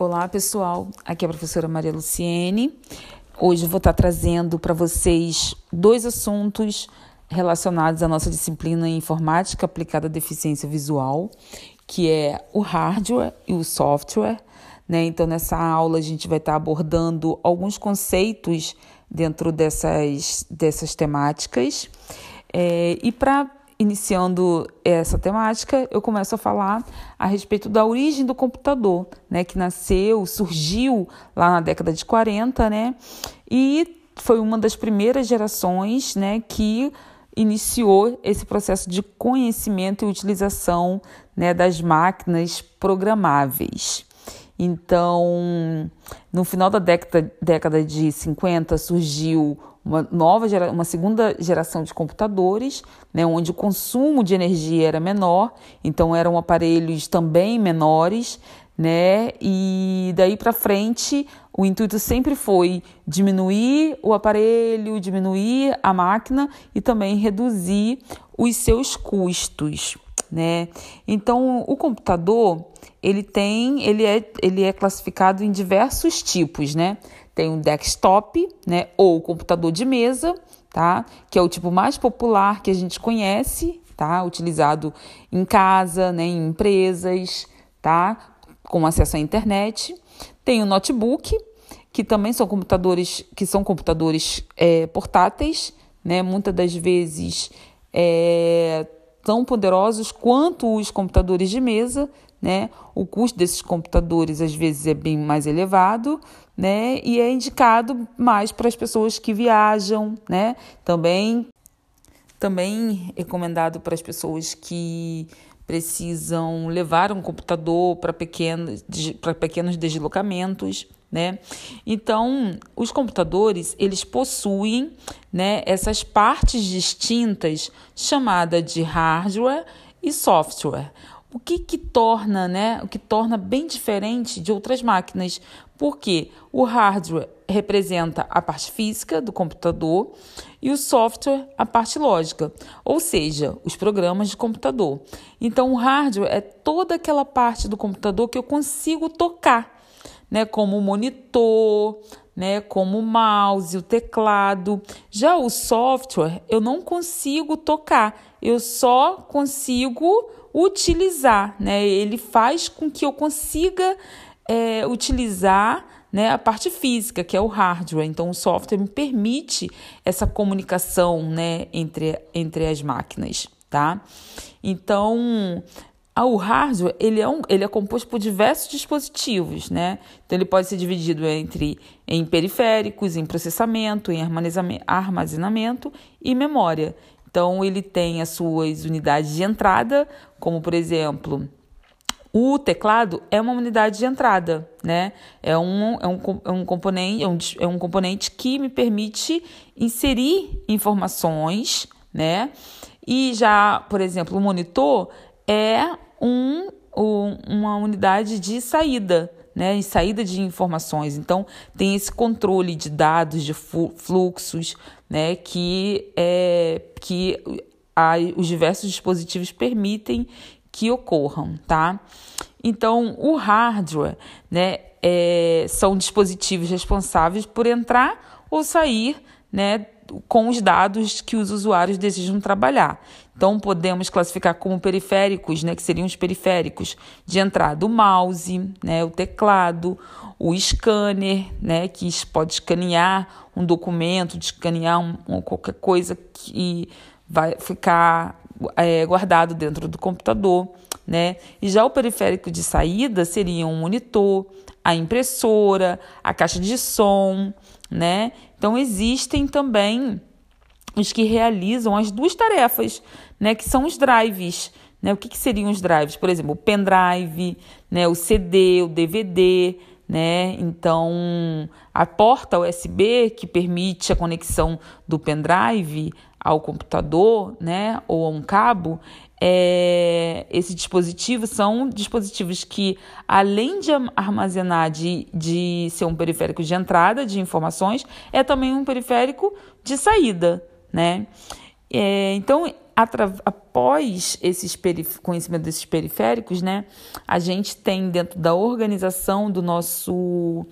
Olá, pessoal. Aqui é a professora Maria Luciene. Hoje vou estar trazendo para vocês dois assuntos relacionados à nossa disciplina informática aplicada à deficiência visual, que é o hardware e o software. Né? Então, nessa aula, a gente vai estar abordando alguns conceitos dentro dessas, dessas temáticas. É, e para iniciando essa temática, eu começo a falar a respeito da origem do computador, né, que nasceu, surgiu lá na década de 40, né, e foi uma das primeiras gerações, né, que iniciou esse processo de conhecimento e utilização, né, das máquinas programáveis. Então, no final da década, década de 50 surgiu uma nova gera, uma segunda geração de computadores, né, onde o consumo de energia era menor, então eram aparelhos também menores, né? E daí para frente, o intuito sempre foi diminuir o aparelho, diminuir a máquina e também reduzir os seus custos né? Então, o computador, ele tem, ele é, ele é classificado em diversos tipos, né? Tem o desktop, né, ou computador de mesa, tá? Que é o tipo mais popular que a gente conhece, tá? Utilizado em casa, né, em empresas, tá? Com acesso à internet. Tem o notebook, que também são computadores que são computadores é, portáteis, né? Muitas das vezes é, tão poderosos quanto os computadores de mesa, né? O custo desses computadores às vezes é bem mais elevado, né? E é indicado mais para as pessoas que viajam, né? Também também recomendado para as pessoas que precisam levar um computador para pequenos, para pequenos deslocamentos, né? Então, os computadores, eles possuem, né, essas partes distintas chamadas de hardware e software. O que que torna, né, o que torna bem diferente de outras máquinas? Porque o hardware representa a parte física do computador e o software a parte lógica, ou seja, os programas de computador. Então, o hardware é toda aquela parte do computador que eu consigo tocar né, como o monitor, né, como o mouse, o teclado. Já o software eu não consigo tocar, eu só consigo utilizar, né? Ele faz com que eu consiga é, utilizar né, a parte física, que é o hardware. Então, o software me permite essa comunicação né, entre, entre as máquinas, tá? Então, o hardware ele é, um, ele é composto por diversos dispositivos, né? Então ele pode ser dividido entre em periféricos, em processamento, em armazenamento e memória. Então ele tem as suas unidades de entrada, como por exemplo o teclado é uma unidade de entrada, né? É um, é um, é um, componente, é um, é um componente que me permite inserir informações, né? E já, por exemplo, o monitor é um, um, uma unidade de saída, né, saída de informações. Então, tem esse controle de dados, de fluxos, né, que, é, que a, os diversos dispositivos permitem que ocorram, tá? Então, o hardware, né, é, são dispositivos responsáveis por entrar ou sair, né, com os dados que os usuários desejam trabalhar. Então, podemos classificar como periféricos, né, que seriam os periféricos de entrada o mouse, né, o teclado, o scanner, né, que pode escanear um documento, escanear um, qualquer coisa que vai ficar é, guardado dentro do computador. Né? E já o periférico de saída seria um monitor, a impressora, a caixa de som, né? Então existem também os que realizam as duas tarefas, né, que são os drives. Né? O que, que seriam os drives? Por exemplo, o pendrive, né, o CD, o DVD. Né? Então, a porta USB que permite a conexão do pendrive ao computador né, ou a um cabo, é, esses dispositivos são dispositivos que, além de armazenar, de, de ser um periférico de entrada de informações, é também um periférico de saída. Né? É, então, após esses conhecimento desses periféricos, né, a gente tem dentro da organização do nosso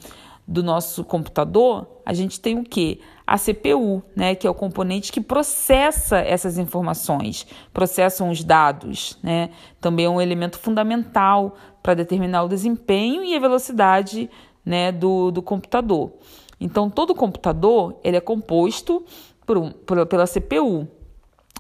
do nosso computador, a gente tem o quê? A CPU, né, que é o componente que processa essas informações, processam os dados, né? Também é um elemento fundamental para determinar o desempenho e a velocidade, né, do, do computador. Então, todo computador ele é composto por, por pela CPU,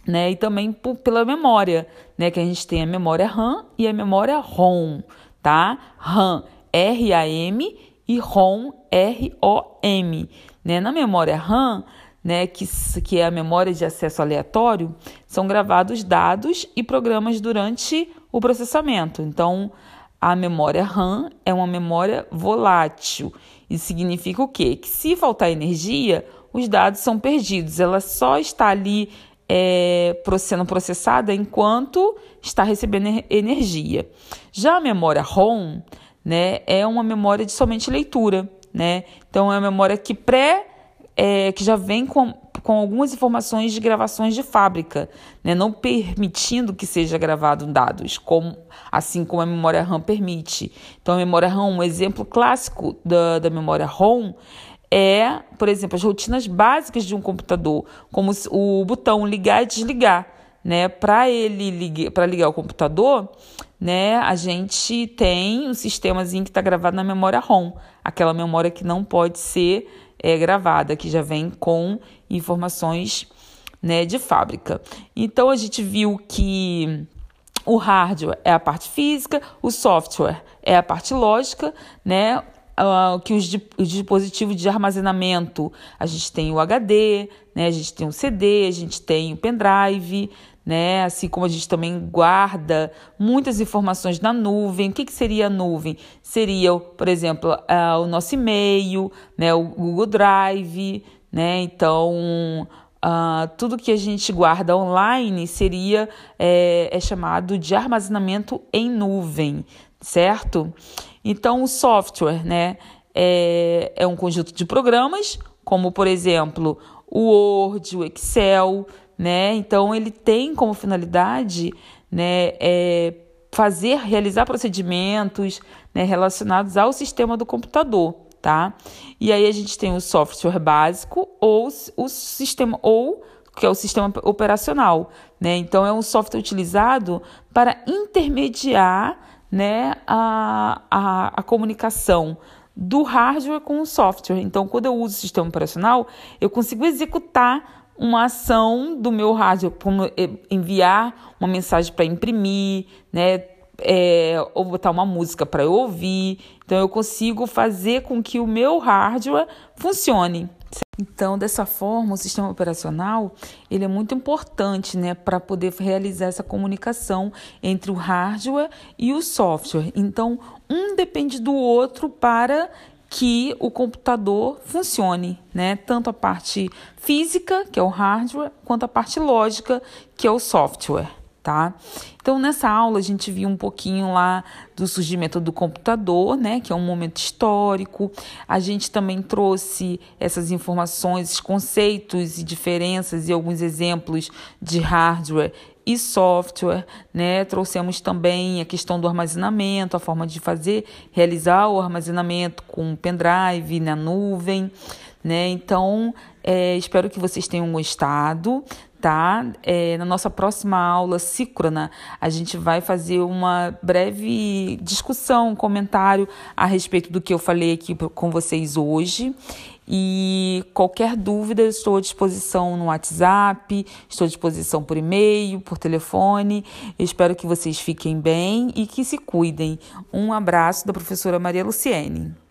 né? E também por, pela memória, né? Que a gente tem a memória RAM e a memória ROM, tá? RAM, R-A-M e ROM, R-O-M, né? Na memória RAM, né, que, que é a memória de acesso aleatório, são gravados dados e programas durante o processamento. Então, a memória RAM é uma memória volátil. Isso significa o quê? Que se faltar energia, os dados são perdidos. Ela só está ali é, sendo processada enquanto está recebendo energia. Já a memória ROM né, é uma memória de somente leitura. Né? Então, é uma memória que pré é, que já vem com, com algumas informações de gravações de fábrica, né? não permitindo que seja gravado dados, como, assim como a memória RAM permite. Então, a memória RAM, um exemplo clássico da, da memória ROM, é, por exemplo, as rotinas básicas de um computador, como o botão ligar e desligar. Né? Para ele ligar, para ligar o computador, né, a gente tem um sistemazinho que está gravado na memória ROM, aquela memória que não pode ser é, gravada, que já vem com informações né, de fábrica. Então a gente viu que o hardware é a parte física, o software é a parte lógica, né? uh, que os, os, dispositivos de armazenamento, a gente tem o HD, né, a gente tem o CD, a gente tem o pendrive, né, assim como a gente também guarda muitas informações na nuvem. O que, que seria a nuvem? Seria, por exemplo, uh, o nosso e-mail, né, o Google Drive, né, então... Uh, tudo que a gente guarda online seria é, é chamado de armazenamento em nuvem, certo? Então, o software né, é, é um conjunto de programas, como, por exemplo, o Word, o Excel, né? Então, ele tem como finalidade né, é fazer, realizar procedimentos né, relacionados ao sistema do computador, tá? E aí a gente tem o software básico ou o sistema ou que é o sistema operacional, né? Então é um software utilizado para intermediar né, a, a, a comunicação do hardware com o software. Então, quando eu uso o sistema operacional, eu consigo executar uma ação do meu hardware, como enviar uma mensagem para imprimir, né, é, ou botar uma música para eu ouvir. Então, eu consigo fazer com que o meu hardware funcione. Então, dessa forma, o sistema operacional ele é muito importante né, para poder realizar essa comunicação entre o hardware e o software. Então, um depende do outro para que o computador funcione, né? Tanto a parte física, que é o hardware, quanto a parte lógica, que é o software tá? Então, nessa aula, a gente viu um pouquinho lá do surgimento do computador, né, que é um momento histórico. A gente também trouxe essas informações, conceitos e diferenças e alguns exemplos de hardware e software, né? Trouxemos também a questão do armazenamento, a forma de fazer, realizar o armazenamento com pendrive na nuvem, né? Então, é, espero que vocês tenham gostado tá? É, na nossa próxima aula síncrona, a gente vai fazer uma breve discussão, um comentário a respeito do que eu falei aqui com vocês hoje. E qualquer dúvida, estou à disposição no WhatsApp, estou à disposição por e-mail, por telefone. Eu espero que vocês fiquem bem e que se cuidem. Um abraço da professora Maria Luciene.